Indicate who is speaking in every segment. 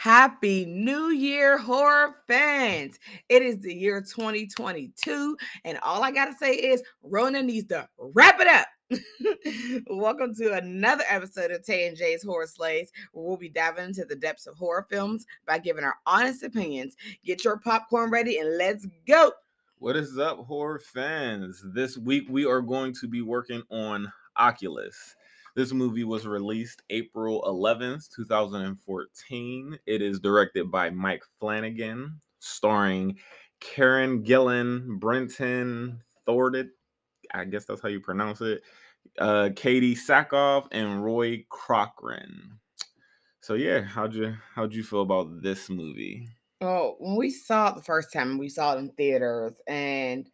Speaker 1: Happy New Year, horror fans. It is the year 2022, and all I got to say is Rona needs to wrap it up. Welcome to another episode of Tay and Jay's Horror Slays, where we'll be diving into the depths of horror films by giving our honest opinions. Get your popcorn ready and let's go.
Speaker 2: What is up, horror fans? This week we are going to be working on Oculus. This movie was released April 11th, 2014. It is directed by Mike Flanagan, starring Karen Gillan, Brenton Thornton, I guess that's how you pronounce it, uh, Katee Sackhoff, and Roy Cochrane. So yeah, how'd you how'd you feel about this movie?
Speaker 1: Well, when we saw it the first time, we saw it in theaters, and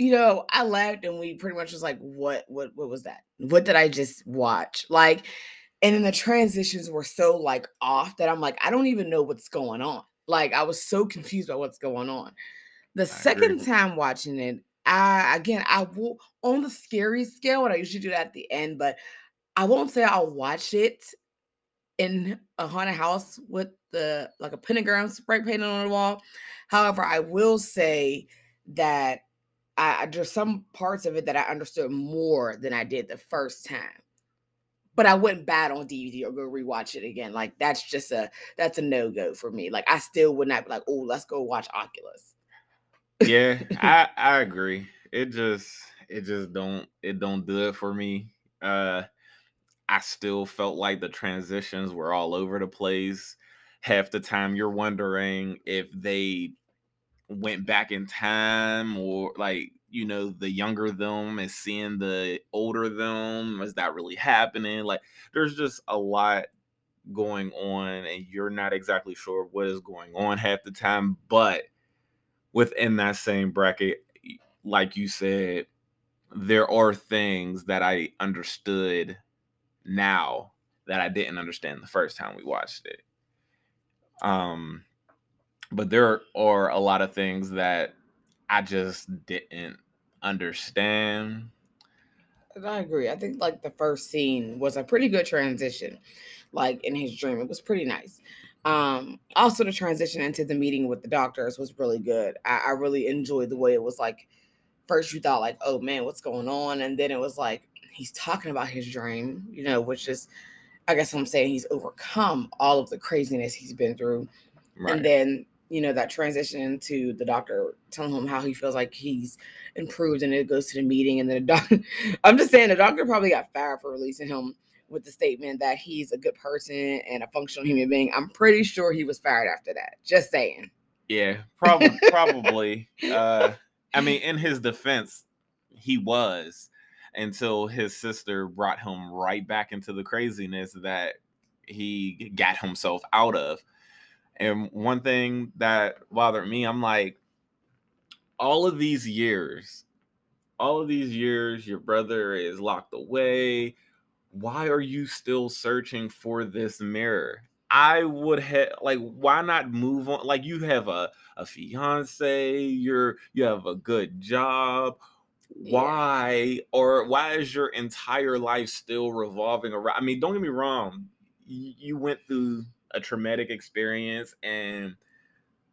Speaker 1: you know, I laughed and we pretty much was like, what what what was that? What did I just watch? Like, and then the transitions were so like off that I'm like, I don't even know what's going on. Like, I was so confused by what's going on. The I second agree. time watching it, I again I will on the scary scale, and I usually do that at the end, but I won't say I'll watch it in a haunted house with the like a pentagram spray painted on the wall. However, I will say that I there's some parts of it that I understood more than I did the first time. But I wouldn't bat on DVD or go rewatch it again. Like that's just a that's a no go for me. Like I still would not be like, oh, let's go watch Oculus.
Speaker 2: yeah, I I agree. It just it just don't it don't do it for me. Uh I still felt like the transitions were all over the place. Half the time you're wondering if they went back in time or like you know the younger them is seeing the older them is that really happening? Like there's just a lot going on and you're not exactly sure what is going on half the time but within that same bracket like you said there are things that i understood now that i didn't understand the first time we watched it. Um but there are a lot of things that I just didn't understand.
Speaker 1: I agree. I think like the first scene was a pretty good transition, like in his dream. It was pretty nice. Um, also the transition into the meeting with the doctors was really good. I, I really enjoyed the way it was like first you thought like, oh man, what's going on? And then it was like he's talking about his dream, you know, which is I guess I'm saying he's overcome all of the craziness he's been through. Right. And then you know that transition to the doctor telling him how he feels like he's improved and it goes to the meeting and then the doctor i'm just saying the doctor probably got fired for releasing him with the statement that he's a good person and a functional human being. I'm pretty sure he was fired after that. Just saying.
Speaker 2: Yeah probably probably uh i mean in his defense he was until his sister brought him right back into the craziness that he got himself out of and one thing that bothered me, I'm like, all of these years, all of these years, your brother is locked away. Why are you still searching for this mirror? I would have like why not move on? Like you have a, a fiance, you're you have a good job. Why yeah. or why is your entire life still revolving around? I mean, don't get me wrong, you went through a traumatic experience and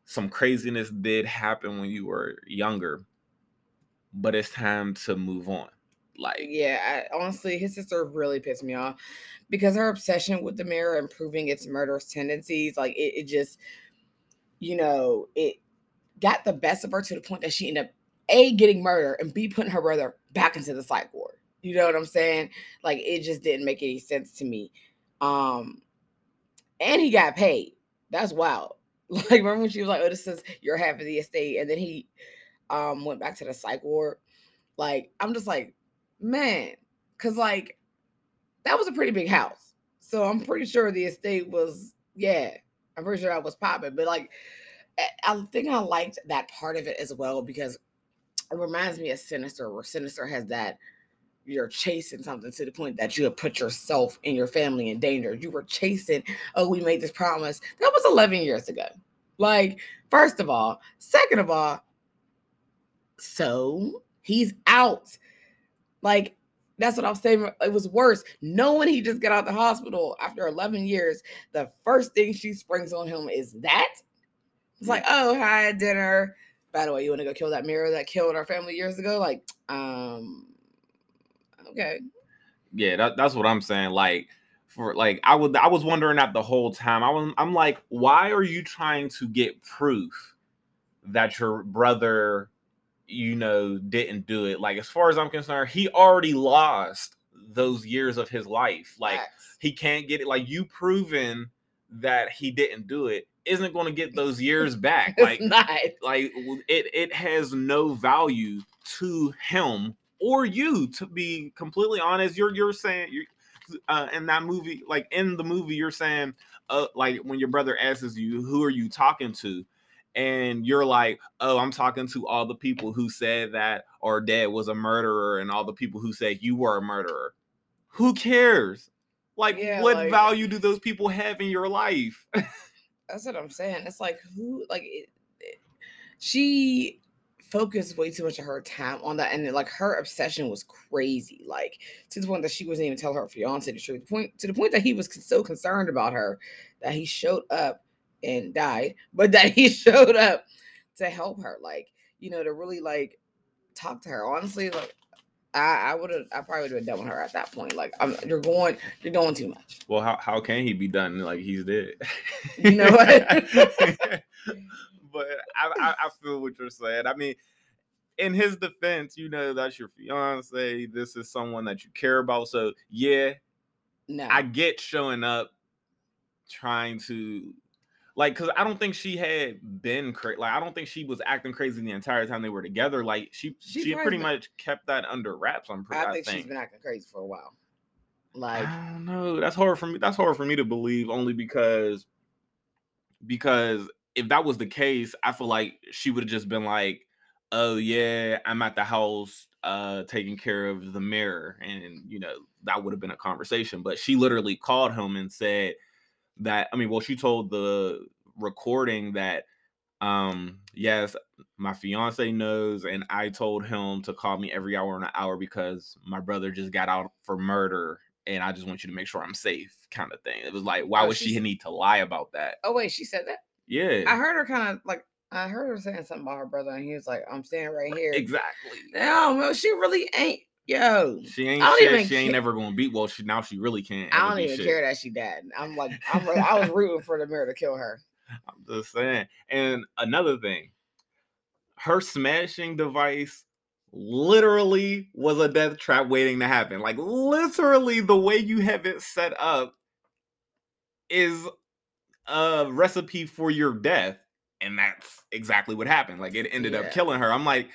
Speaker 2: some craziness did happen when you were younger but it's time to move on like
Speaker 1: yeah I, honestly his sister really pissed me off because her obsession with the mirror and proving its murderous tendencies like it, it just you know it got the best of her to the point that she ended up a getting murdered and b putting her brother back into the psych ward. You know what i'm saying? Like it just didn't make any sense to me. Um and he got paid. That's wild. Like remember when she was like, "Oh, this is your half of the estate," and then he um went back to the psych ward. Like I'm just like, man, because like that was a pretty big house, so I'm pretty sure the estate was yeah. I'm pretty sure I was popping, but like I think I liked that part of it as well because it reminds me of Sinister, where Sinister has that you're chasing something to the point that you have put yourself and your family in danger. You were chasing, oh, we made this promise. That was 11 years ago. Like, first of all, second of all, so he's out. Like, That's what I'm saying. It was worse. Knowing he just got out the hospital after 11 years, the first thing she springs on him is that. It's like, oh, hi, dinner. By the way, you want to go kill that mirror that killed our family years ago? Like, um, okay.
Speaker 2: Yeah, that, that's what I'm saying. Like, for like, I would, I was wondering that the whole time. I was, I'm like, why are you trying to get proof that your brother you know, didn't do it. Like, as far as I'm concerned, he already lost those years of his life. Like, he can't get it. Like, you proven that he didn't do it isn't going to get those years back. Like,
Speaker 1: not.
Speaker 2: like it it has no value to him or you. To be completely honest, you're you're saying you uh, in that movie, like in the movie, you're saying, uh, like when your brother asks you, "Who are you talking to?" and you're like, oh, I'm talking to all the people who said that our dad was a murderer and all the people who said you were a murderer. Who cares? Like, yeah, what like, value do those people have in your life?
Speaker 1: that's what I'm saying. It's like, who, like, it, it, she focused way too much of her time on that. And like, her obsession was crazy. Like, to the point that she wasn't even tell her fiance the truth. Point to the point that he was so concerned about her that he showed up and died, but that he showed up to help her, like, you know, to really like talk to her. Honestly, like I, I would have I probably would have done with her at that point. Like I'm, you're going you're doing too much.
Speaker 2: Well, how, how can he be done? Like he's dead.
Speaker 1: You know what?
Speaker 2: but I, I, I feel what you're saying. I mean, in his defense, you know that's your fiance. This is someone that you care about. So yeah, no, I get showing up, trying to like because I don't think she had been crazy. Like I don't think she was acting crazy the entire time they were together. Like she she, she pretty much kept that under wraps. I'm pretty.
Speaker 1: I think, I think she's been acting crazy for a while. Like
Speaker 2: I don't know. That's hard for me. That's hard for me to believe only because because if that was the case, I feel like she would have just been like, "Oh yeah, I'm at the house uh taking care of the mirror," and you know that would have been a conversation. But she literally called him and said that I mean, well, she told the recording that um yes my fiance knows and i told him to call me every hour in an hour because my brother just got out for murder and i just want you to make sure i'm safe kind of thing it was like why oh, would she need to lie about that
Speaker 1: oh wait she said that
Speaker 2: yeah
Speaker 1: i heard her kind of like i heard her saying something about her brother and he was like i'm standing right here
Speaker 2: exactly
Speaker 1: no she really ain't Yo,
Speaker 2: she ain't. I don't Shit. She ain't never gonna beat. Well, she now she really can't.
Speaker 1: I don't even shit. care that she died. I'm like, I'm. I was rooting for the mirror to kill her.
Speaker 2: I'm just saying. And another thing, her smashing device literally was a death trap waiting to happen. Like literally, the way you have it set up is a recipe for your death, and that's exactly what happened. Like it ended yeah. up killing her. I'm like,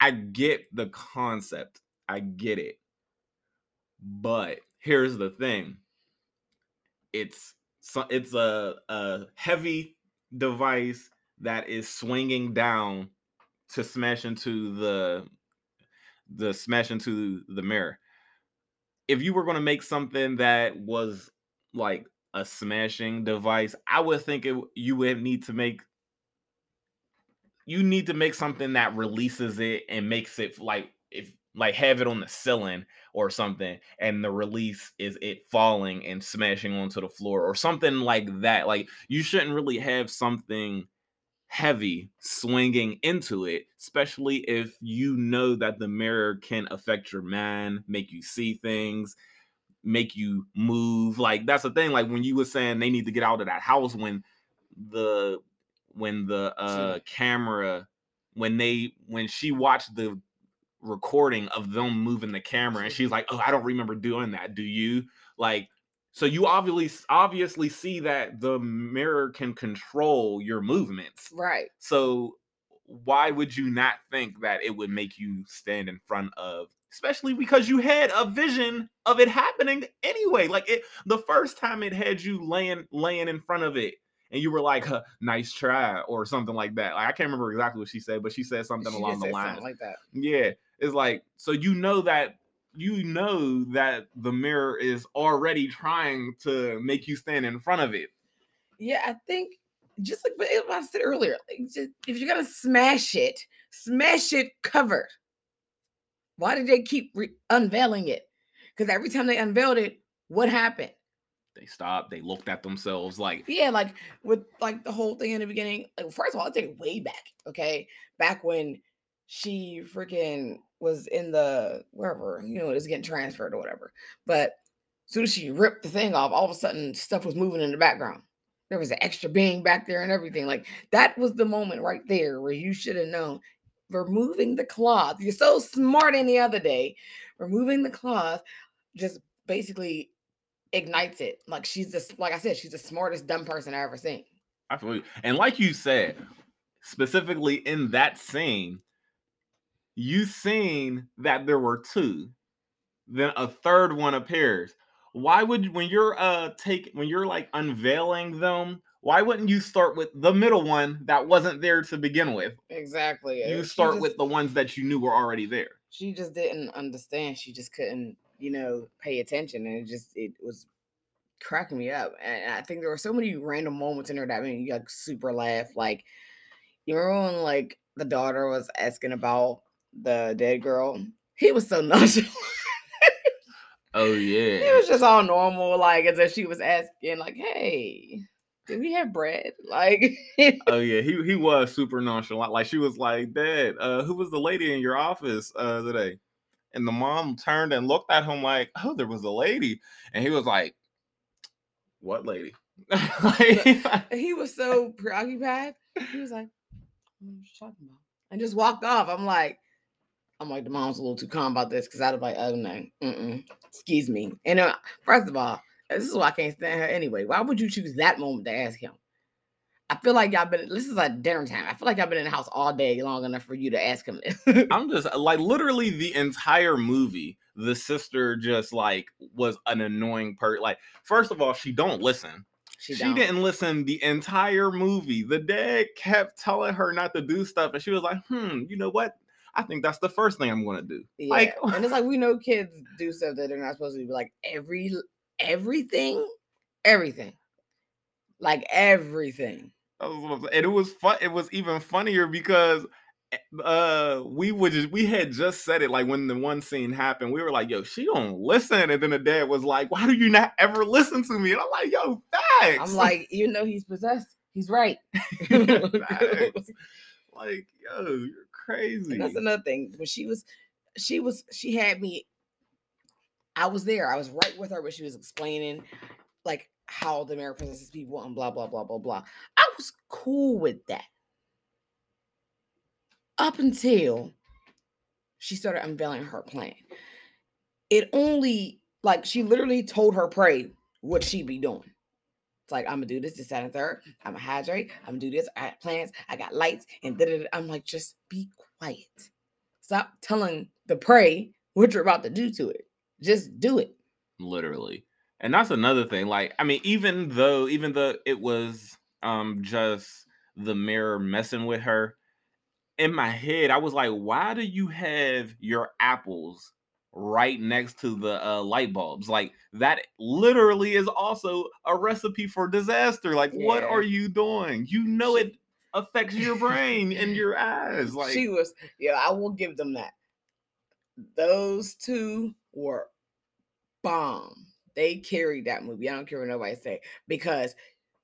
Speaker 2: I get the concept I get it. But here's the thing. It's it's a, a heavy device that is swinging down to smash into the the smash into the mirror. If you were going to make something that was like a smashing device, I would think it you would need to make you need to make something that releases it and makes it like if like have it on the ceiling or something and the release is it falling and smashing onto the floor or something like that like you shouldn't really have something heavy swinging into it especially if you know that the mirror can affect your mind make you see things make you move like that's the thing like when you were saying they need to get out of that house when the when the uh camera when they when she watched the recording of them moving the camera and she's like oh i don't remember doing that do you? Like so you obviously obviously see that the mirror can control your movements.
Speaker 1: Right.
Speaker 2: So why would you not think that it would make you stand in front of especially because you had a vision of it happening anyway like it the first time it had you laying laying in front of it and you were like, "Nice try" or something like that. Like I can't remember exactly what she said, but she said something she along the line
Speaker 1: like that.
Speaker 2: Yeah, it's like so you know that you know that the mirror is already trying to make you stand in front of it.
Speaker 1: Yeah, I think just like what I said earlier, like just, if you're gonna smash it, smash it covered. Why did they keep re- unveiling it? Because every time they unveiled it, what happened?
Speaker 2: They stopped. They looked at themselves like,
Speaker 1: Yeah, like with like the whole thing in the beginning. Like, first of all, I'll take it way back. Okay. Back when she freaking was in the wherever, you know, it was getting transferred or whatever. But as soon as she ripped the thing off, all of a sudden stuff was moving in the background. There was an extra being back there and everything. Like that was the moment right there where you should have known. Removing the cloth. You're so smart any other day. Removing the cloth just basically ignites it. Like she's just like I said, she's the smartest dumb person I ever seen.
Speaker 2: Absolutely. And like you said, specifically in that scene, you seen that there were two. Then a third one appears. Why would when you're uh take when you're like unveiling them, why wouldn't you start with the middle one that wasn't there to begin with?
Speaker 1: Exactly.
Speaker 2: You start
Speaker 1: just-
Speaker 2: with the ones that you knew were already there.
Speaker 1: she just didn't understand. She just couldn't, you know, pay attention, and it just it was cracking me up. And I think there were so many random moments in there that made me like super laugh. Like you remember when like the daughter was asking about the dead girl? He was so nonchalant.
Speaker 2: Oh yeah.
Speaker 1: It was just all normal, like as if she was asking, like, "Hey, do we have bread?" Like,
Speaker 2: Oh yeah, he he was super nonchalant. Like she was like, "Dad, uh, who was the lady in your office uh today?" And the mom turned and looked at him like, "Oh, there was a lady," and he was like, "What lady?" Like-
Speaker 1: he was so preoccupied. He was like, "What are you talking about?" And just walked off. I'm like, I'm like, the mom's a little too calm about this because I'd be like, oh no, mm-mm, excuse me. And uh, first of all, this is why I can't stand her anyway. Why would you choose that moment to ask him? I feel like y'all been. This is like dinner time. I feel like I've been in the house all day long enough for you to ask him this.
Speaker 2: I'm just like literally the entire movie. The sister just like was an annoying part. Like, first of all, she don't listen.
Speaker 1: she
Speaker 2: She, didn't listen the entire movie. The dad kept telling her not to do stuff, and she was like, "Hmm, you know what? I think that's the first thing I'm gonna do."
Speaker 1: Yeah.
Speaker 2: Like,
Speaker 1: and it's like we know kids do stuff that they're not supposed to do. Like every everything, everything, like everything.
Speaker 2: That was what I'm saying. and it was fun. It was even funnier because eh, uh we would just we had just said it like when the one scene happened, we were like, "Yo, she don't listen," and then the dad was like, "Why do you not ever listen to me?" And I'm like, "Yo, facts."
Speaker 1: I'm like, even though he's possessed, he's right.
Speaker 2: Like, yo, you're crazy.
Speaker 1: And that's another thing. When she was, she was, she had me. I was there. I was right with her when she was explaining, like how the mirror possesses people and blah blah blah blah blah. I was cool with that up until she started unveiling her plan. It only like she literally told her prey what she'd be doing. It's like I'm gonna do this, this, that, and third. I'm gonna hydrate. I'm gonna do this. I got plans. I got lights, and. I'm like, just be quiet. Stop telling the prey what you're about to do to it. Just do it.
Speaker 2: literally and that's another thing like i mean even though even though it was um just the mirror messing with her in my head i was like why do you have your apples right next to the uh, light bulbs like that literally is also a recipe for disaster like what are you doing you know it affects your brain and your eyes like
Speaker 1: she was, yeah, I will give them that. Those two were bomb. They carried that movie. I don't care what nobody say because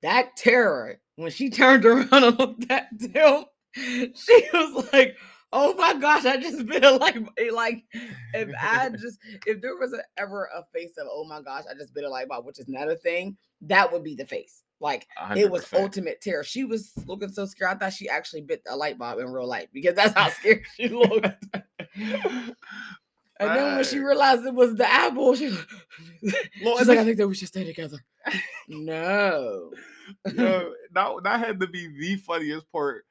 Speaker 1: that terror when she turned around and looked at them, she was like, "Oh my gosh, I just bit a light bulb." Like if I just if there was a, ever a face of "Oh my gosh, I just bit a light bulb," which is not a thing, that would be the face. Like it was ultimate terror. She was looking so scared. I thought she actually bit a light bulb in real life because that's how scared she looked. And then when she realized it was the apple, she was she's like, I think that we should stay together. no.
Speaker 2: Yo, that that had to be the funniest part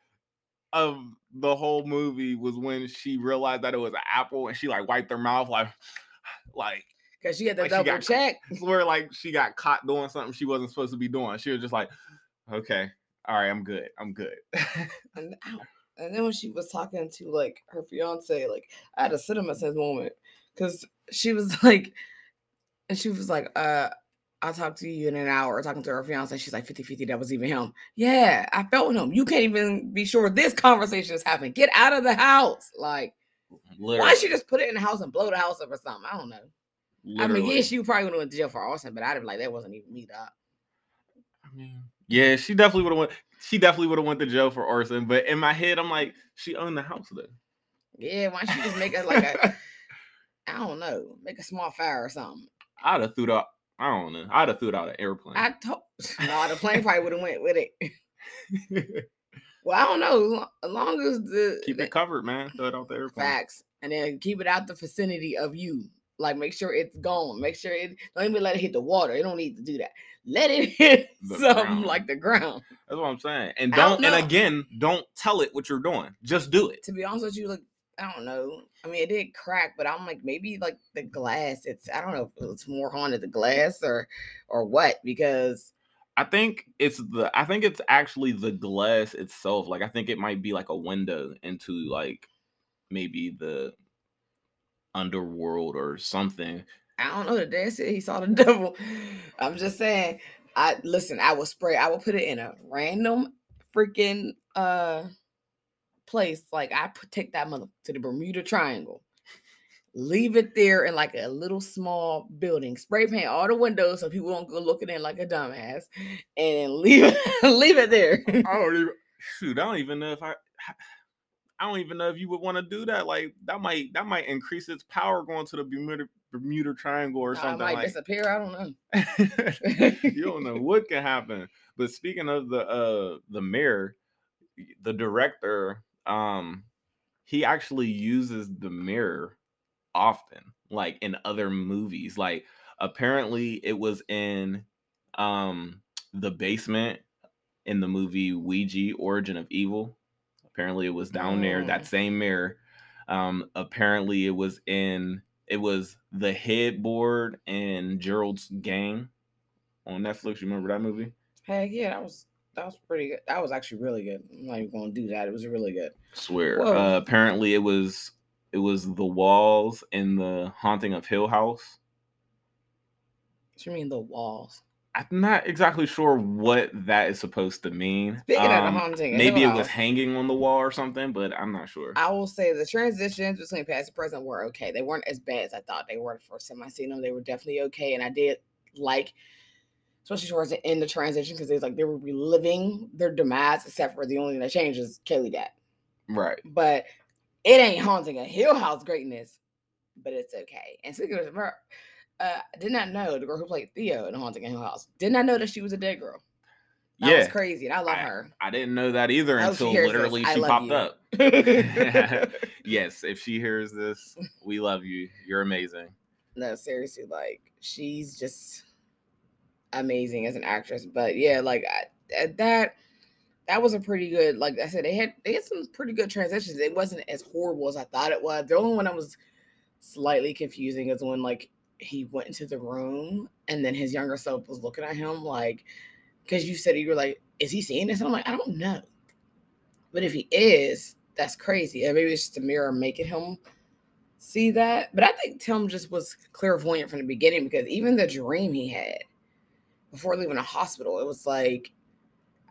Speaker 2: of the whole movie was when she realized that it was an apple and she like wiped her mouth like like
Speaker 1: Because she had to
Speaker 2: Like
Speaker 1: double
Speaker 2: got-
Speaker 1: check.
Speaker 2: Where like she got caught doing something she wasn't supposed to be doing. She was just like, okay, all right, I'm good, I'm good.
Speaker 1: And, then when she was talking to like her fiance, like I had a cinema sense moment because she was like, and she was like, uh, I'll talk to you in an hour, talking to her fiance. She's like 50 50, that was even him. Yeah, I felt him. You can't even be sure this conversation is happening. Get out of the house. Like,
Speaker 2: Literally,
Speaker 1: why don't she just put it in the house and blow the house up or something? I don't know. Literally. I mean, yeah, she probably would have went to jail for arson, but I'd have like that wasn't even me, dog.
Speaker 2: I mean, yeah, she definitely would have went. She definitely would have went to jail for arson. But in my head, I'm like, she owned the house though.
Speaker 1: Yeah, why don't you just make it like a, I don't know, make a small fire or something.
Speaker 2: I'd have threw out. I don't know. I'd have threw out an airplane.
Speaker 1: I told no, the plane probably would have went with it. well, I don't know. As long as the
Speaker 2: keep it covered, man. Throw it out the airplane.
Speaker 1: Facts, and then keep it out the vicinity of you. Like make sure it's gone. Make sure it don't even let it hit the water. You don't need to do that. Let it hit the something ground. like the ground.
Speaker 2: That's what I'm saying. And don't, don't and again, don't tell it what you're doing. Just do it.
Speaker 1: To be honest with you, like I don't know. I mean, it did crack, but I'm like maybe like the glass. It's I don't know if it's more haunted the glass or or what because
Speaker 2: I think it's the I think it's actually the glass itself. Like I think it might be like a window into like maybe the underworld or something.
Speaker 1: I don't know. The dad said he saw the devil. I'm just saying. I listen. I will spray. I will put it in a random freaking uh place. Like I take that mother to the Bermuda Triangle, leave it there in like a little small building. Spray paint all the windows so people won't go looking in like a dumbass, and leave it leave it there.
Speaker 2: I don't even shoot. I don't even know if I. I don't even know if you would want to do that. Like that might that might increase its power going to the Bermuda Bermuda Triangle or something.
Speaker 1: I
Speaker 2: might like.
Speaker 1: disappear. I don't know.
Speaker 2: you don't know what can happen. But speaking of the uh the mayor, the director, um, he actually uses the mirror often, like in other movies. Like apparently it was in um the basement in the movie Ouija Origin of Evil Apparently, it was down mm. there. That same mirror. Um, apparently, it was in. It was the headboard and Gerald's Game on Netflix. You remember that movie?
Speaker 1: Heck yeah, that was that was pretty good. That was actually really good. I'm not even gonna do that. It was really good.
Speaker 2: Swear. Uh, apparently, it was it was the walls in the Haunting of Hill House.
Speaker 1: What you mean the walls?
Speaker 2: I'm not exactly sure what that is supposed to mean. Speaking um, of the um, haunting, maybe it was hanging on the wall or something, but I'm not sure.
Speaker 1: I will say the transitions between past and present were okay. They weren't as bad as I thought they were the first time I seen them. They were definitely okay, and I did like, especially towards the end of transition, because it's like they were reliving their demise, except for the only thing that changed is Kaylie dad.
Speaker 2: Right.
Speaker 1: But it ain't haunting a Hill House greatness, but it's okay. And speaking of uh, I did not know the girl who played Theo in Haunting Hill House. Did not know that she was a dead girl. That yeah. was crazy, and I love
Speaker 2: I,
Speaker 1: her.
Speaker 2: I didn't know that either until literally this, she popped you. up. yes, if she hears this, we love you. You're amazing.
Speaker 1: No, seriously, like she's just amazing as an actress. But yeah, like I, that that was a pretty good. Like I said, they had they had some pretty good transitions. It wasn't as horrible as I thought it was. The only one that was slightly confusing is when like he went into the room and then his younger self was looking at him like because you said you were like is he seeing this? And i'm like i don't know. But if he is that's crazy. And maybe it's just a mirror making him see that. But i think tim just was clairvoyant from the beginning because even the dream he had before leaving the hospital it was like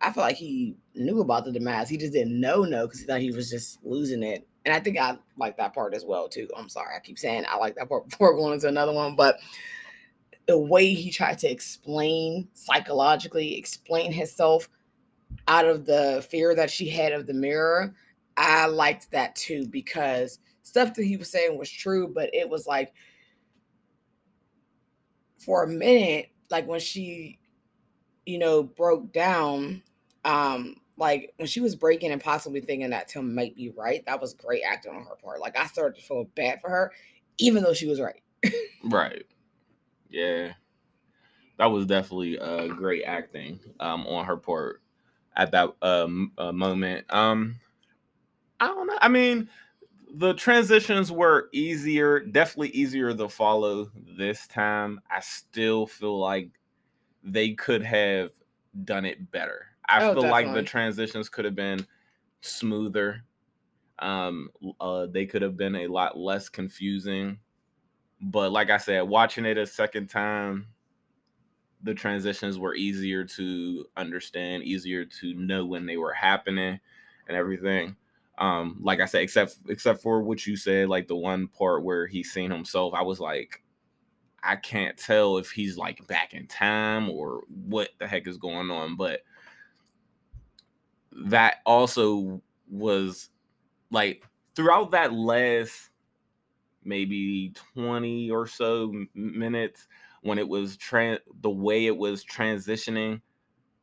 Speaker 1: i feel like he knew about the demise. He just didn't know no because he thought he was just losing it and I think I like that part as well too. I'm sorry, I keep saying I like that part before going into another one, but the way he tried to explain psychologically, explain himself out of the fear that she had of the mirror, I liked that too because stuff that he was saying was true, but it was like for a minute, like when she, you know, broke down, um, like when she was breaking and possibly thinking that Tim might be right, that was great acting on her part. Like I started to feel bad for her, even though she was right.
Speaker 2: right. Yeah. That was definitely uh, great acting um, on her part at that um, uh, moment. Um, I don't know. I mean, the transitions were easier, definitely easier to follow this time. I still feel like they could have done it better. I oh, feel definitely. like the transitions could have been smoother. Um, uh, they could have been a lot less confusing. But like I said, watching it a second time, the transitions were easier to understand, easier to know when they were happening and everything. Um, like I said, except except for what you said, like the one part where he's seen himself, I was like, I can't tell if he's like back in time or what the heck is going on, but that also was like throughout that last maybe 20 or so minutes when it was trans the way it was transitioning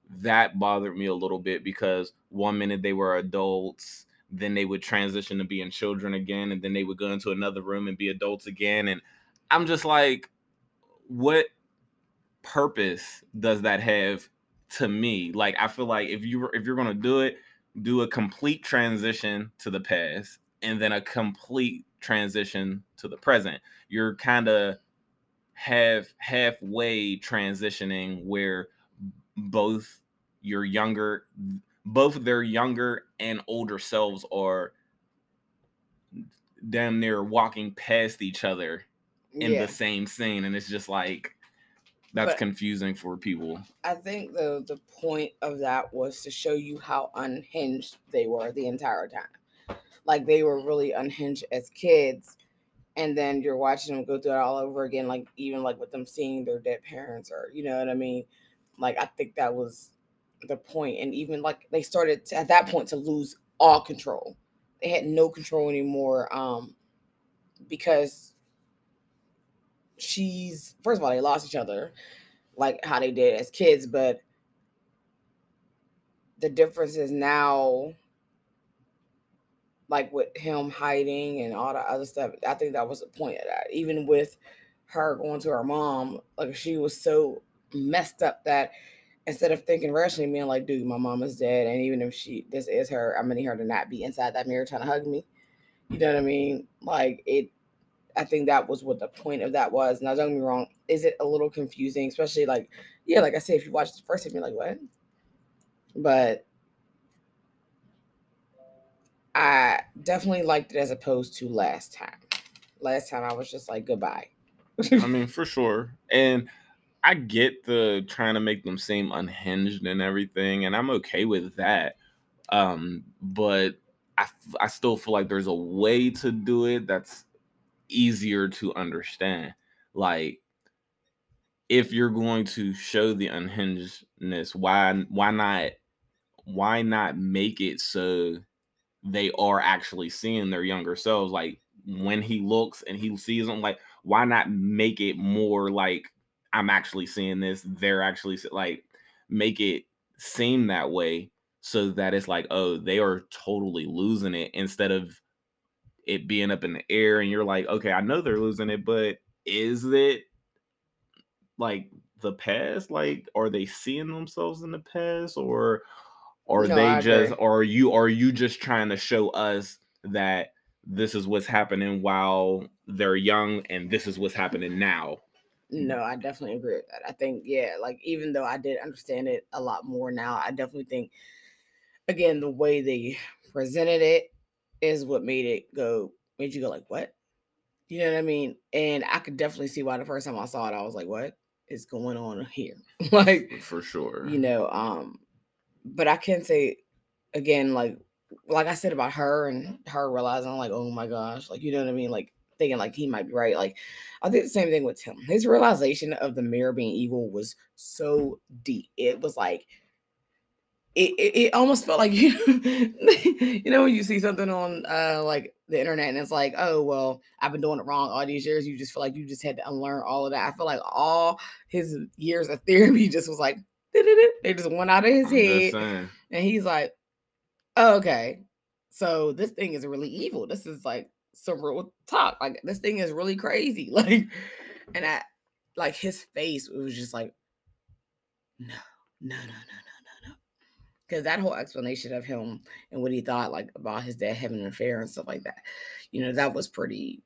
Speaker 2: that bothered me a little bit because one minute they were adults then they would transition to being children again and then they would go into another room and be adults again and i'm just like what purpose does that have to me like i feel like if you if you're to do it do a complete transition to the past and then a complete transition to the present you're kind of half halfway transitioning where both your younger both their younger and older selves are damn near walking past each other in yeah. the same scene and it's just like that's but confusing for people.
Speaker 1: I think the the point of that was to show you how unhinged they were the entire time. Like they were really unhinged as kids and then you're watching them go through it all over again like even like with them seeing their dead parents or you know what i mean? Like i think that was the point and even like they started to, at that point to lose all control. They had no control anymore um because she's first of all they lost each other like how they did as kids but the difference is now like with him hiding and all the other stuff i think that was the point of that even with her going to her mom like she was so messed up that instead of thinking rationally, being like, dude, my mom is dead. And even if she this is her, I'm gonna need her to not be inside that mirror trying to hug me. You know what I mean? Like it I think that was what the point of that was. Now don't get me wrong, is it a little confusing? Especially like, yeah, like I said, if you watch the first time, you're like, what? But I definitely liked it as opposed to last time. Last time I was just like, goodbye.
Speaker 2: I mean, for sure. And I get the trying to make them seem unhinged and everything, and I'm okay with that. Um, but I I still feel like there's a way to do it that's easier to understand. Like if you're going to show the unhingedness, why why not why not make it so they are actually seeing their younger selves? Like when he looks and he sees them, like why not make it more like I'm actually seeing this. They're actually like make it seem that way so that it's like, oh, they are totally losing it instead of it being up in the air and you're like, okay, I know they're losing it, but is it like the past? Like, are they seeing themselves in the past or are no, they just or you are you just trying to show us that this is what's happening while they're young and this is what's happening now
Speaker 1: no, I definitely agree with that. I think, yeah, like even though I did understand it a lot more now, I definitely think, again, the way they presented it is what made it go, made you go like, what? You know what I mean? And I could definitely see why the first time I saw it, I was like, what is going on here? like,
Speaker 2: for sure.
Speaker 1: You know, um, but I can say again, like, like I said about her and her realizing, like, oh my gosh, like, you know what I mean? Like, thinking like he might be right. Like I did the same thing with him. His realization of the mirror being evil was so deep. It was like it, it, it almost felt like you you know when you see something on uh like the internet and it's like oh well I've been doing it wrong all these years you just feel like you just had to unlearn all of that I feel like all his years of therapy just was like they just went out of his head and he's like oh, okay so this thing is really evil this is like some real talk. Like this thing is really crazy. Like, and I like his face, it was just like, no, no, no, no, no. Because that whole explanation of him and what he thought like about his dad having an affair and stuff like that, you know, that was pretty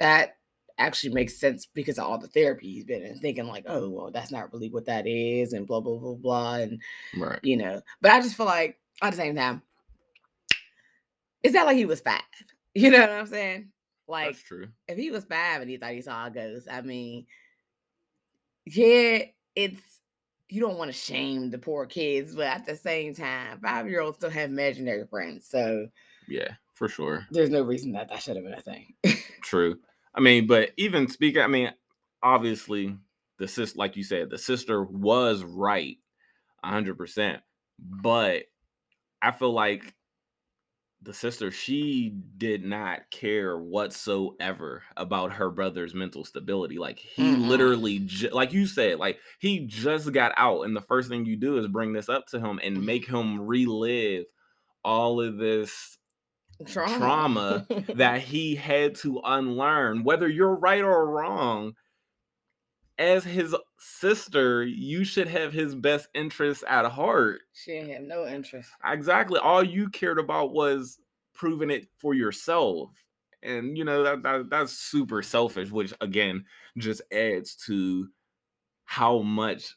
Speaker 1: that actually makes sense because of all the therapy he's been in, thinking like, oh, well, that's not really what that is, and blah blah blah blah, and right. you know. But I just feel like at the same time, it's not like he was five. You know what I'm saying? Like,
Speaker 2: That's true.
Speaker 1: If he was five and he thought he saw a ghost, I mean, yeah, it's you don't want to shame the poor kids, but at the same time, five year olds still have imaginary friends. So,
Speaker 2: yeah, for sure.
Speaker 1: There's no reason that that should have been a thing.
Speaker 2: True. I mean, but even speaking, I mean, obviously the sister, like you said, the sister was right, hundred percent. But I feel like the sister she did not care whatsoever about her brother's mental stability like he mm literally ju- like you said like he just got out and the first thing you do is bring this up to him and make him relive all of this trauma, trauma that he had to unlearn whether you're right or wrong as his sister, you should have his best interests at heart.
Speaker 1: She didn't have no interest.
Speaker 2: Exactly. All you cared about was proving it for yourself. And you know that, that that's super selfish, which again just adds to how much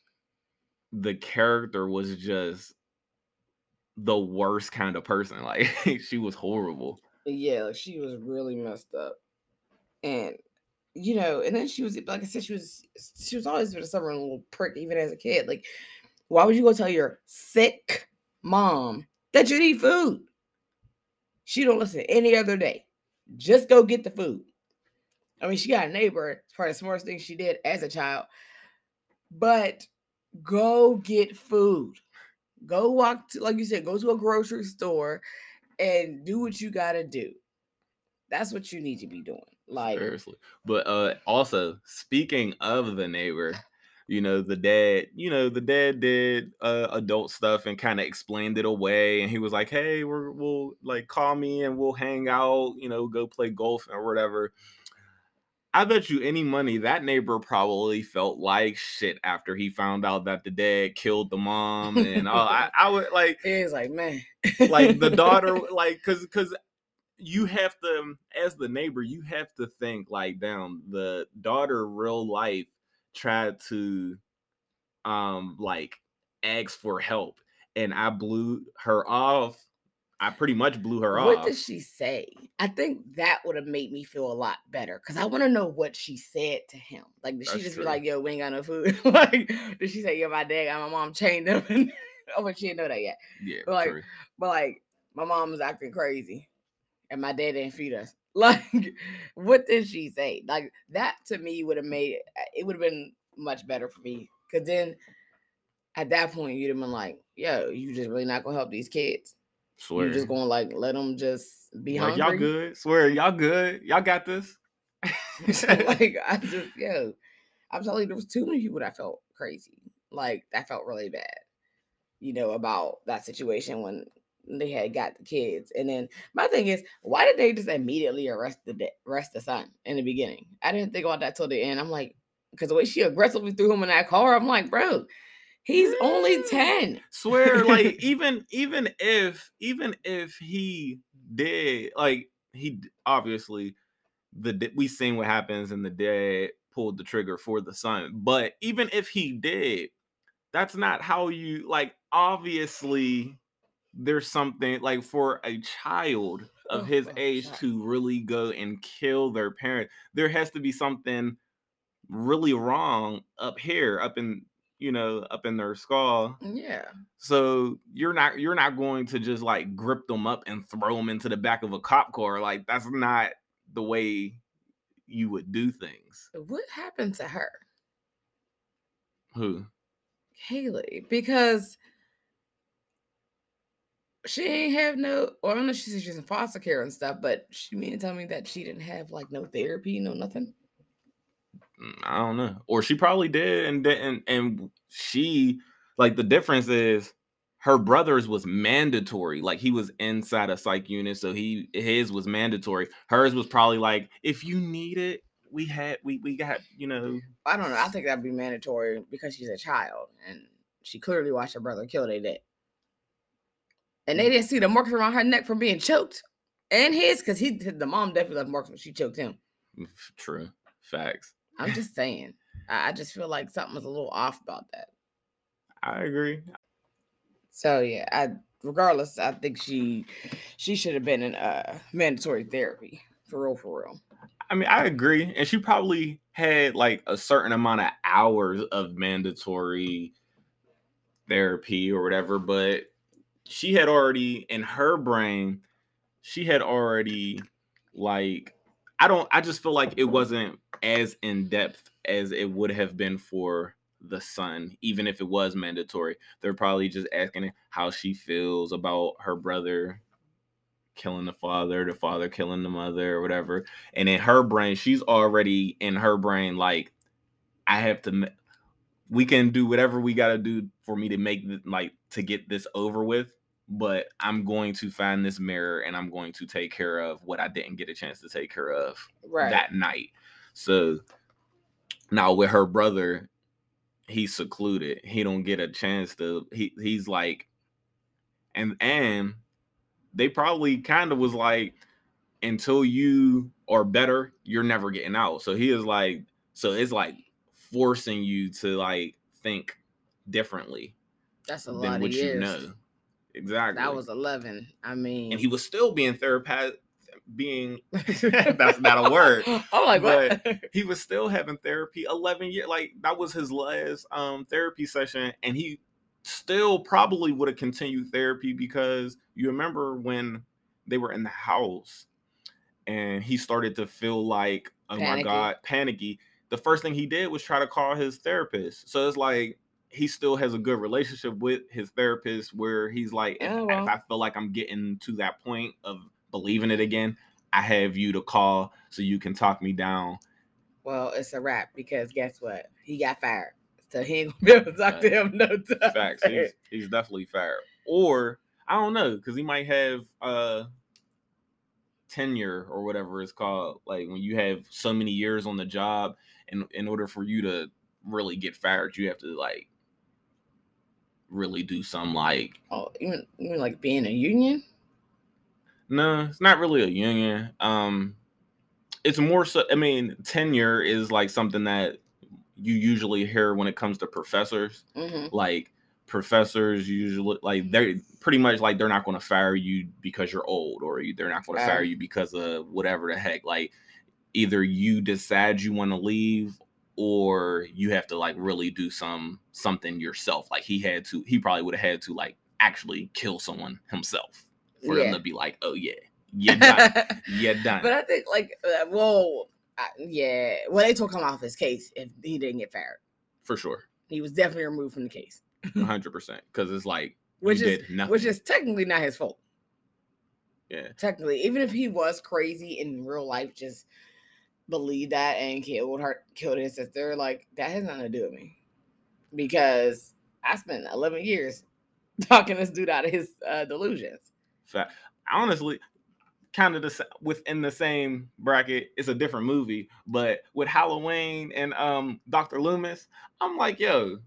Speaker 2: the character was just the worst kind of person. Like she was horrible.
Speaker 1: Yeah, she was really messed up. And you know, and then she was like I said, she was she was always been a stubborn little prick, even as a kid. Like, why would you go tell your sick mom that you need food? She don't listen any other day. Just go get the food. I mean, she got a neighbor. It's probably the smartest thing she did as a child. But go get food. Go walk to, like you said, go to a grocery store and do what you gotta do. That's what you need to be doing. Like
Speaker 2: seriously. But uh also speaking of the neighbor, you know, the dad, you know, the dad did uh adult stuff and kind of explained it away. And he was like, Hey, we're we'll like call me and we'll hang out, you know, go play golf or whatever. I bet you any money that neighbor probably felt like shit after he found out that the dad killed the mom and all. I, I would like.
Speaker 1: He's like, man,
Speaker 2: like the daughter, like, cause, cause you have to as the neighbor you have to think like down the daughter real life tried to um like ask for help and i blew her off. I pretty much blew her
Speaker 1: what
Speaker 2: off.
Speaker 1: what did she say? I think that would have made me feel a lot better because i want to know what she said to him. Like did That's she just true. be like yo we ain't got no food. Like did she say yo my dad got my mom chained up and oh but she didn't know that yet.
Speaker 2: Yeah
Speaker 1: but like true. but like my mom was acting crazy and my dad didn't feed us. Like, what did she say? Like that to me would have made uh, it would have been much better for me. Cause then at that point you'd have been like, yo, you just really not gonna help these kids. Swear. You're just gonna like let them just be like,
Speaker 2: hungry. Y'all good? Swear, y'all good? Y'all got this?
Speaker 1: like I just yo, I'm telling you, there was too many people that felt crazy. Like that felt really bad. You know about that situation when they had got the kids. And then my thing is, why did they just immediately arrest the arrest the son in the beginning? I didn't think about that till the end. I'm like, because the way she aggressively threw him in that car, I'm like, bro, he's only mm. 10.
Speaker 2: Swear, like, even even if even if he did, like he obviously the we seen what happens and the dad pulled the trigger for the son. But even if he did, that's not how you like obviously there's something like for a child of oh, his oh, age to really go and kill their parent there has to be something really wrong up here up in you know up in their skull.
Speaker 1: Mm, yeah.
Speaker 2: So you're not you're not going to just like grip them up and throw them into the back of a cop car like that's not the way you would do things.
Speaker 1: What happened to her?
Speaker 2: Who?
Speaker 1: Kaylie because she ain't have no or I don't know she said she's in foster care and stuff, but she mean to tell me that she didn't have like no therapy, no nothing.
Speaker 2: Mm, I don't know. Or she probably did and and and she like the difference is her brother's was mandatory. Like he was inside a psych unit, so he his was mandatory. Hers was probably like, if you need it, we had we we got, you know.
Speaker 1: I don't know. I think that'd be mandatory because she's a child and she clearly watched her brother kill their dad and they didn't see the marks around her neck from being choked, and his because he the mom definitely left marks when she choked him.
Speaker 2: True facts.
Speaker 1: I'm just saying. I just feel like something was a little off about that.
Speaker 2: I agree.
Speaker 1: So yeah, I regardless, I think she she should have been in uh mandatory therapy for real, for real.
Speaker 2: I mean, I agree, and she probably had like a certain amount of hours of mandatory therapy or whatever, but she had already in her brain, she had already like I don't I just feel like it wasn't as in depth as it would have been for the son, even if it was mandatory. They're probably just asking how she feels about her brother killing the father, the father killing the mother, or whatever. And in her brain, she's already in her brain like, I have to. We can do whatever we got to do for me to make like to get this over with but I'm going to find this mirror and I'm going to take care of what I didn't get a chance to take care of right. that night. So now with her brother, he's secluded. He don't get a chance to he he's like and and they probably kind of was like until you are better, you're never getting out. So he is like so it's like forcing you to like think differently.
Speaker 1: That's a lot of years. you know.
Speaker 2: Exactly.
Speaker 1: That was 11. I mean,
Speaker 2: and he was still being therapist, being that's not a word.
Speaker 1: oh my like, But
Speaker 2: he was still having therapy 11 years. Like that was his last um therapy session, and he still probably would have continued therapy because you remember when they were in the house and he started to feel like oh panicky. my god panicky the first thing he did was try to call his therapist so it's like he still has a good relationship with his therapist where he's like, if, oh, well. if, I feel like I'm getting to that point of believing it again, I have you to call so you can talk me down.
Speaker 1: Well, it's a wrap because guess what? He got fired. So he ain't gonna be able to talk to him no time.
Speaker 2: Facts. He's, he's definitely fired. Or I don't know, because he might have uh tenure or whatever it's called. Like when you have so many years on the job, and in order for you to really get fired, you have to like really do some like
Speaker 1: oh even even like being a union?
Speaker 2: No it's not really a union. Um it's more so i mean tenure is like something that you usually hear when it comes to professors. Mm-hmm. like professors usually like they're pretty much like they're not going to fire you because you're old or they're not going to fire you because of whatever the heck. Like either you decide you want to leave or you have to like really do some something yourself. Like he had to, he probably would have had to like actually kill someone himself for yeah. them to be like, oh yeah, you're done, you're done.
Speaker 1: But I think like, uh, well, uh, yeah, well they took him off his case if he didn't get fired.
Speaker 2: For sure,
Speaker 1: he was definitely removed from the case.
Speaker 2: hundred percent, because it's like
Speaker 1: which is which is technically not his fault.
Speaker 2: Yeah,
Speaker 1: technically, even if he was crazy in real life, just believe that and killed her, killed his sister, like that has nothing to do with me. Because I spent 11 years talking this dude out of his uh, delusions.
Speaker 2: Fact. Honestly, kind of the within the same bracket. It's a different movie, but with Halloween and um Dr. Loomis, I'm like, yo,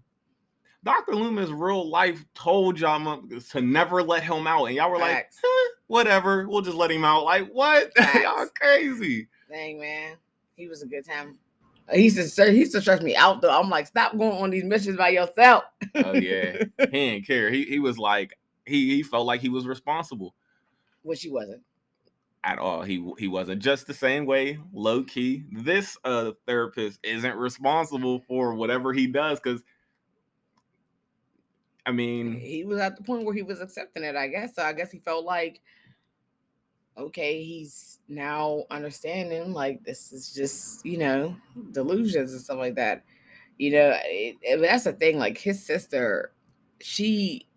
Speaker 2: Dr. Loomis, real life told y'all to never let him out, and y'all were Facts. like, eh, whatever, we'll just let him out. Like, what? y'all crazy.
Speaker 1: Dang man he was a good time. He used to he used to stress me out though. I'm like, stop going on these missions by yourself.
Speaker 2: oh yeah, he didn't care. He he was like he he felt like he was responsible,
Speaker 1: which he wasn't
Speaker 2: at all. He he wasn't just the same way, low key. This uh therapist isn't responsible for whatever he does because I mean
Speaker 1: he was at the point where he was accepting it, I guess. So I guess he felt like okay, he's now understanding like this is just, you know, delusions and stuff like that. You know, it, it, that's the thing. Like his sister, she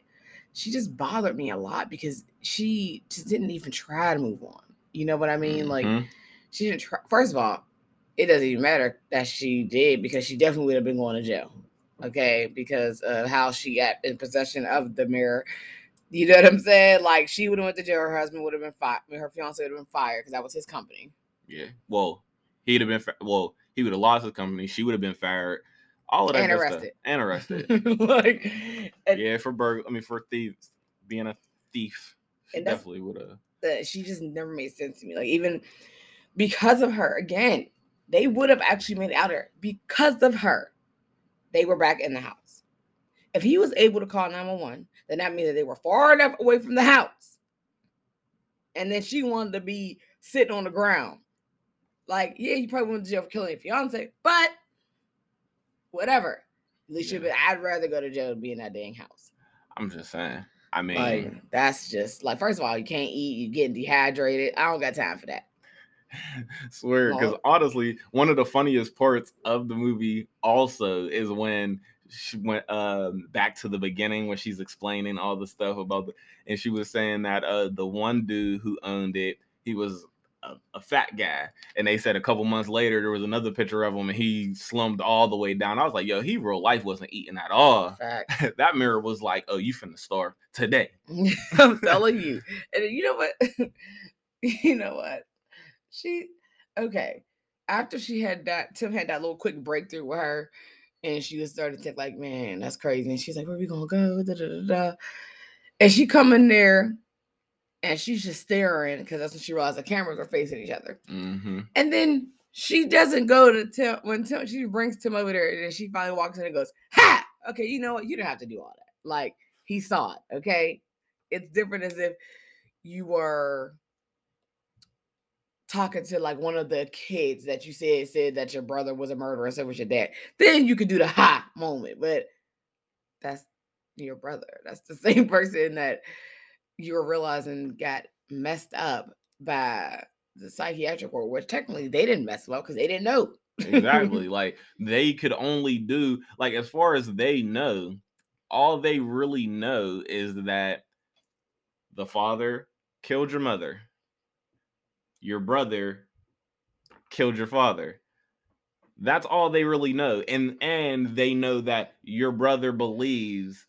Speaker 1: she just bothered me a lot because she just didn't even try to move on. You know what I mean? Mm-hmm. Like she didn't try. First of all, it doesn't even matter that she did because she definitely would have been going to jail. Okay, because of how she got in possession of the mirror you know what I'm saying? Like she would have went to jail. Her husband would have been fired. Her fiance would have been fired because that was his company.
Speaker 2: Yeah. Well, he'd have been. Well, he would have lost his company. She would have been fired. All of that
Speaker 1: and arrested.
Speaker 2: And arrested. like. yeah, for burg. I mean, for thieves, being a thief, she definitely would have.
Speaker 1: She just never made sense to me. Like even because of her, again, they would have actually made out her because of her. They were back in the house. If he was able to call 911 then that means that they were far enough away from the house. And then she wanted to be sitting on the ground. Like, yeah, you probably went to jail for killing your fiance, but whatever. At least yeah. I'd rather go to jail than be in that dang house.
Speaker 2: I'm just saying. I mean,
Speaker 1: like, that's just like, first of all, you can't eat, you're getting dehydrated. I don't got time for that.
Speaker 2: Swear, because honestly, one of the funniest parts of the movie also is when she went um back to the beginning when she's explaining all the stuff about the and she was saying that uh the one dude who owned it, he was a, a fat guy. And they said a couple months later there was another picture of him and he slumped all the way down. I was like, yo, he real life wasn't eating at all.
Speaker 1: Fact.
Speaker 2: that mirror was like, oh, you finna starve today.
Speaker 1: I'm telling you. And you know what? you know what? She okay. After she had that, Tim had that little quick breakthrough with her, and she was starting to think like, man, that's crazy. And she's like, where we gonna go? Da, da, da. And she come in there and she's just staring because that's when she realized the cameras are facing each other.
Speaker 2: Mm-hmm.
Speaker 1: And then she doesn't go to Tim when Tim she brings Tim over there, and then she finally walks in and goes, Ha! Okay, you know what? You don't have to do all that. Like he saw it, okay? It's different as if you were talking to like one of the kids that you said said that your brother was a murderer, and so was your dad. Then you could do the ha moment, but that's your brother. That's the same person that you're realizing got messed up by the psychiatric ward, which technically they didn't mess up because they didn't know.
Speaker 2: exactly like they could only do like as far as they know all they really know is that the father killed your mother your brother killed your father. That's all they really know and and they know that your brother believes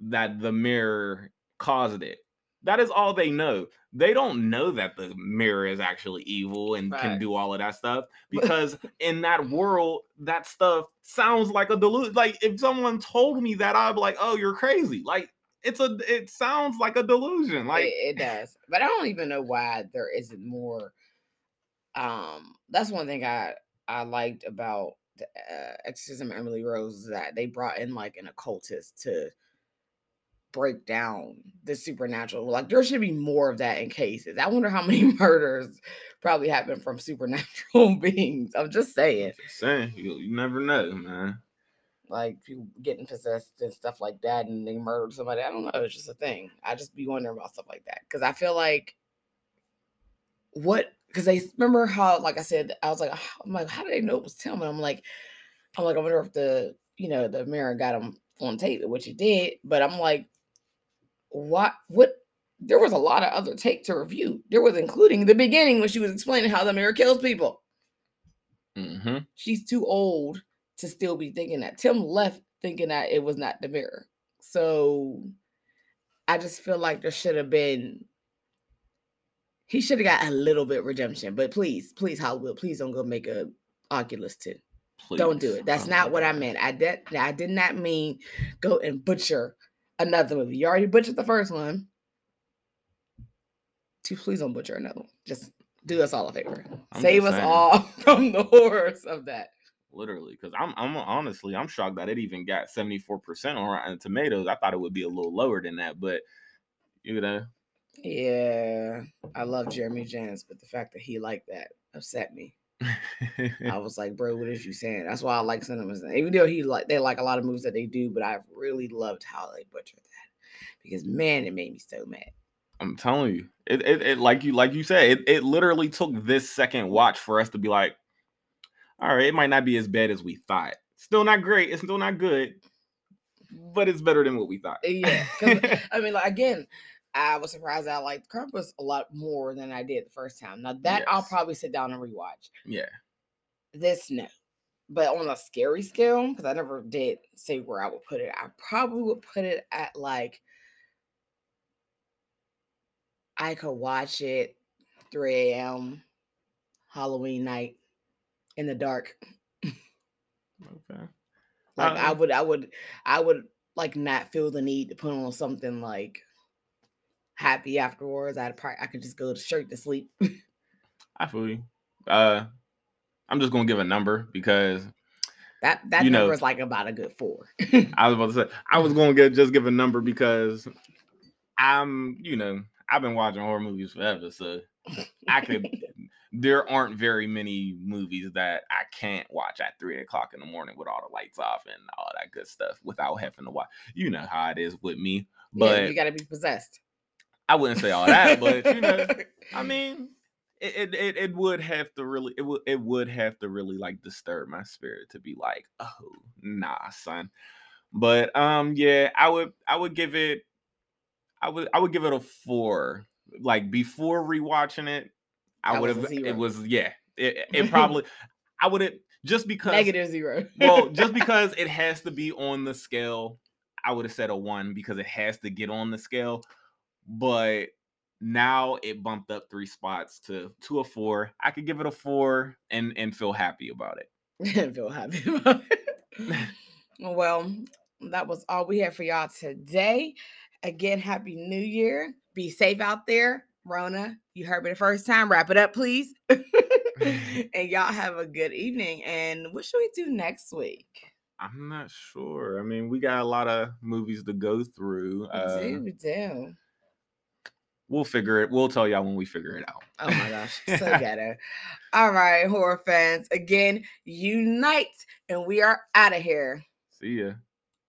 Speaker 2: that the mirror caused it. That is all they know. They don't know that the mirror is actually evil and can do all of that stuff because in that world that stuff sounds like a delusion like if someone told me that i'd be like oh you're crazy. Like it's a it sounds like a delusion like
Speaker 1: it, it does, but I don't even know why there isn't more. Um, that's one thing I I liked about the, uh, Exorcism of Emily Rose is that they brought in like an occultist to break down the supernatural. Like there should be more of that in cases. I wonder how many murders probably happen from supernatural beings. I'm just saying,
Speaker 2: Just saying you, you never know man
Speaker 1: like people getting possessed and stuff like that, and they murdered somebody. I don't know. It's just a thing. I just be wondering about stuff like that because I feel like what because they remember how like I said I was like "Ah," I'm like how did they know it was Tim and I'm like I'm like I wonder if the you know the mirror got him on tape which it did but I'm like what what there was a lot of other tape to review there was including the beginning when she was explaining how the mirror kills people
Speaker 2: hmm
Speaker 1: she's too old to still be thinking that Tim left thinking that it was not the mirror so I just feel like there should have been he should have got a little bit redemption, but please, please, Hollywood, please don't go make a Oculus 2. Don't do it. That's
Speaker 2: Oh
Speaker 1: not what I meant. I did I did not mean go and butcher another movie. You already butchered the first one. Two, please don't butcher another one. Just do us all a favor.
Speaker 2: I'm
Speaker 1: Save us all from the horrors of that.
Speaker 2: Literally because I'm I'm honestly I'm shocked that it even got 74% on Rotten Tomatoes. I thought it would be a little lower than that, but you know,
Speaker 1: Yeah, I love Jeremy Jahns, but the fact that he liked that upset me. I was like, bro, what is you saying? That's why I like cinema. Even though he like they like a lot of movies that they do, but I really loved how they butchered that because man, it made me so mad.
Speaker 2: I'm telling you, it, it it like you like you said, it, it literally took this second watch for us to be like, all right, it might not be as bad as we thought. Still not great. It's still not good, but it's better than what we thought.
Speaker 1: Yeah, I mean, like again, I was surprised I liked Krampus a lot more than I did the first time. Now that I'll probably sit down and rewatch.
Speaker 2: yeah,
Speaker 1: This no, but on a scary scale, because I never did say where I would put it. I probably would put it at like I could watch it 3 a.m. Halloween night in the dark.
Speaker 2: okay.
Speaker 1: Like I would, I would, I would like not feel the need to put on something like happy afterwards. I'd probably I could just go to straight to sleep.
Speaker 2: I feel you. Uh, I'm just gonna give a number because
Speaker 1: That that
Speaker 2: You know-
Speaker 1: number is like about a good four.
Speaker 2: I was about to say I was gonna get just give a number because I'm, you know, I've been watching horror movies forever, so I could. there aren't very many movies that I can't watch at three o'clock in the morning with all the lights off and all that good stuff without having to watch. You know how it is with me,
Speaker 1: yeah,
Speaker 2: but
Speaker 1: you got to be possessed.
Speaker 2: I wouldn't say all that. But you know, I mean, it, it it would have to really it would it would have to really like disturb my spirit to be like, oh nah, son. But um yeah, I would I would give it I would I would give it a four. Like before rewatching it, I would have it was yeah. It, it probably I would have just because
Speaker 1: negative zero.
Speaker 2: well, just because it has to be on the scale, I would have said a one because it has to get on the scale. But now it bumped up three spots to to a four. I could give it a four and and feel happy about
Speaker 1: it. And feel happy about it. well, that was all we have for y'all today. Again, happy new year. Be safe out there. Rona, you heard me the first time. Wrap it up, please. and y'all have a good evening. And what should we do next week?
Speaker 2: I'm not sure. I mean, we got a lot of movies to go through.
Speaker 1: We uh, do, we do.
Speaker 2: We'll figure it. We'll tell y'all when we figure it out.
Speaker 1: Oh my gosh, so ghetto. All right, horror fans. Again, unite, and we are out of here.
Speaker 2: See ya.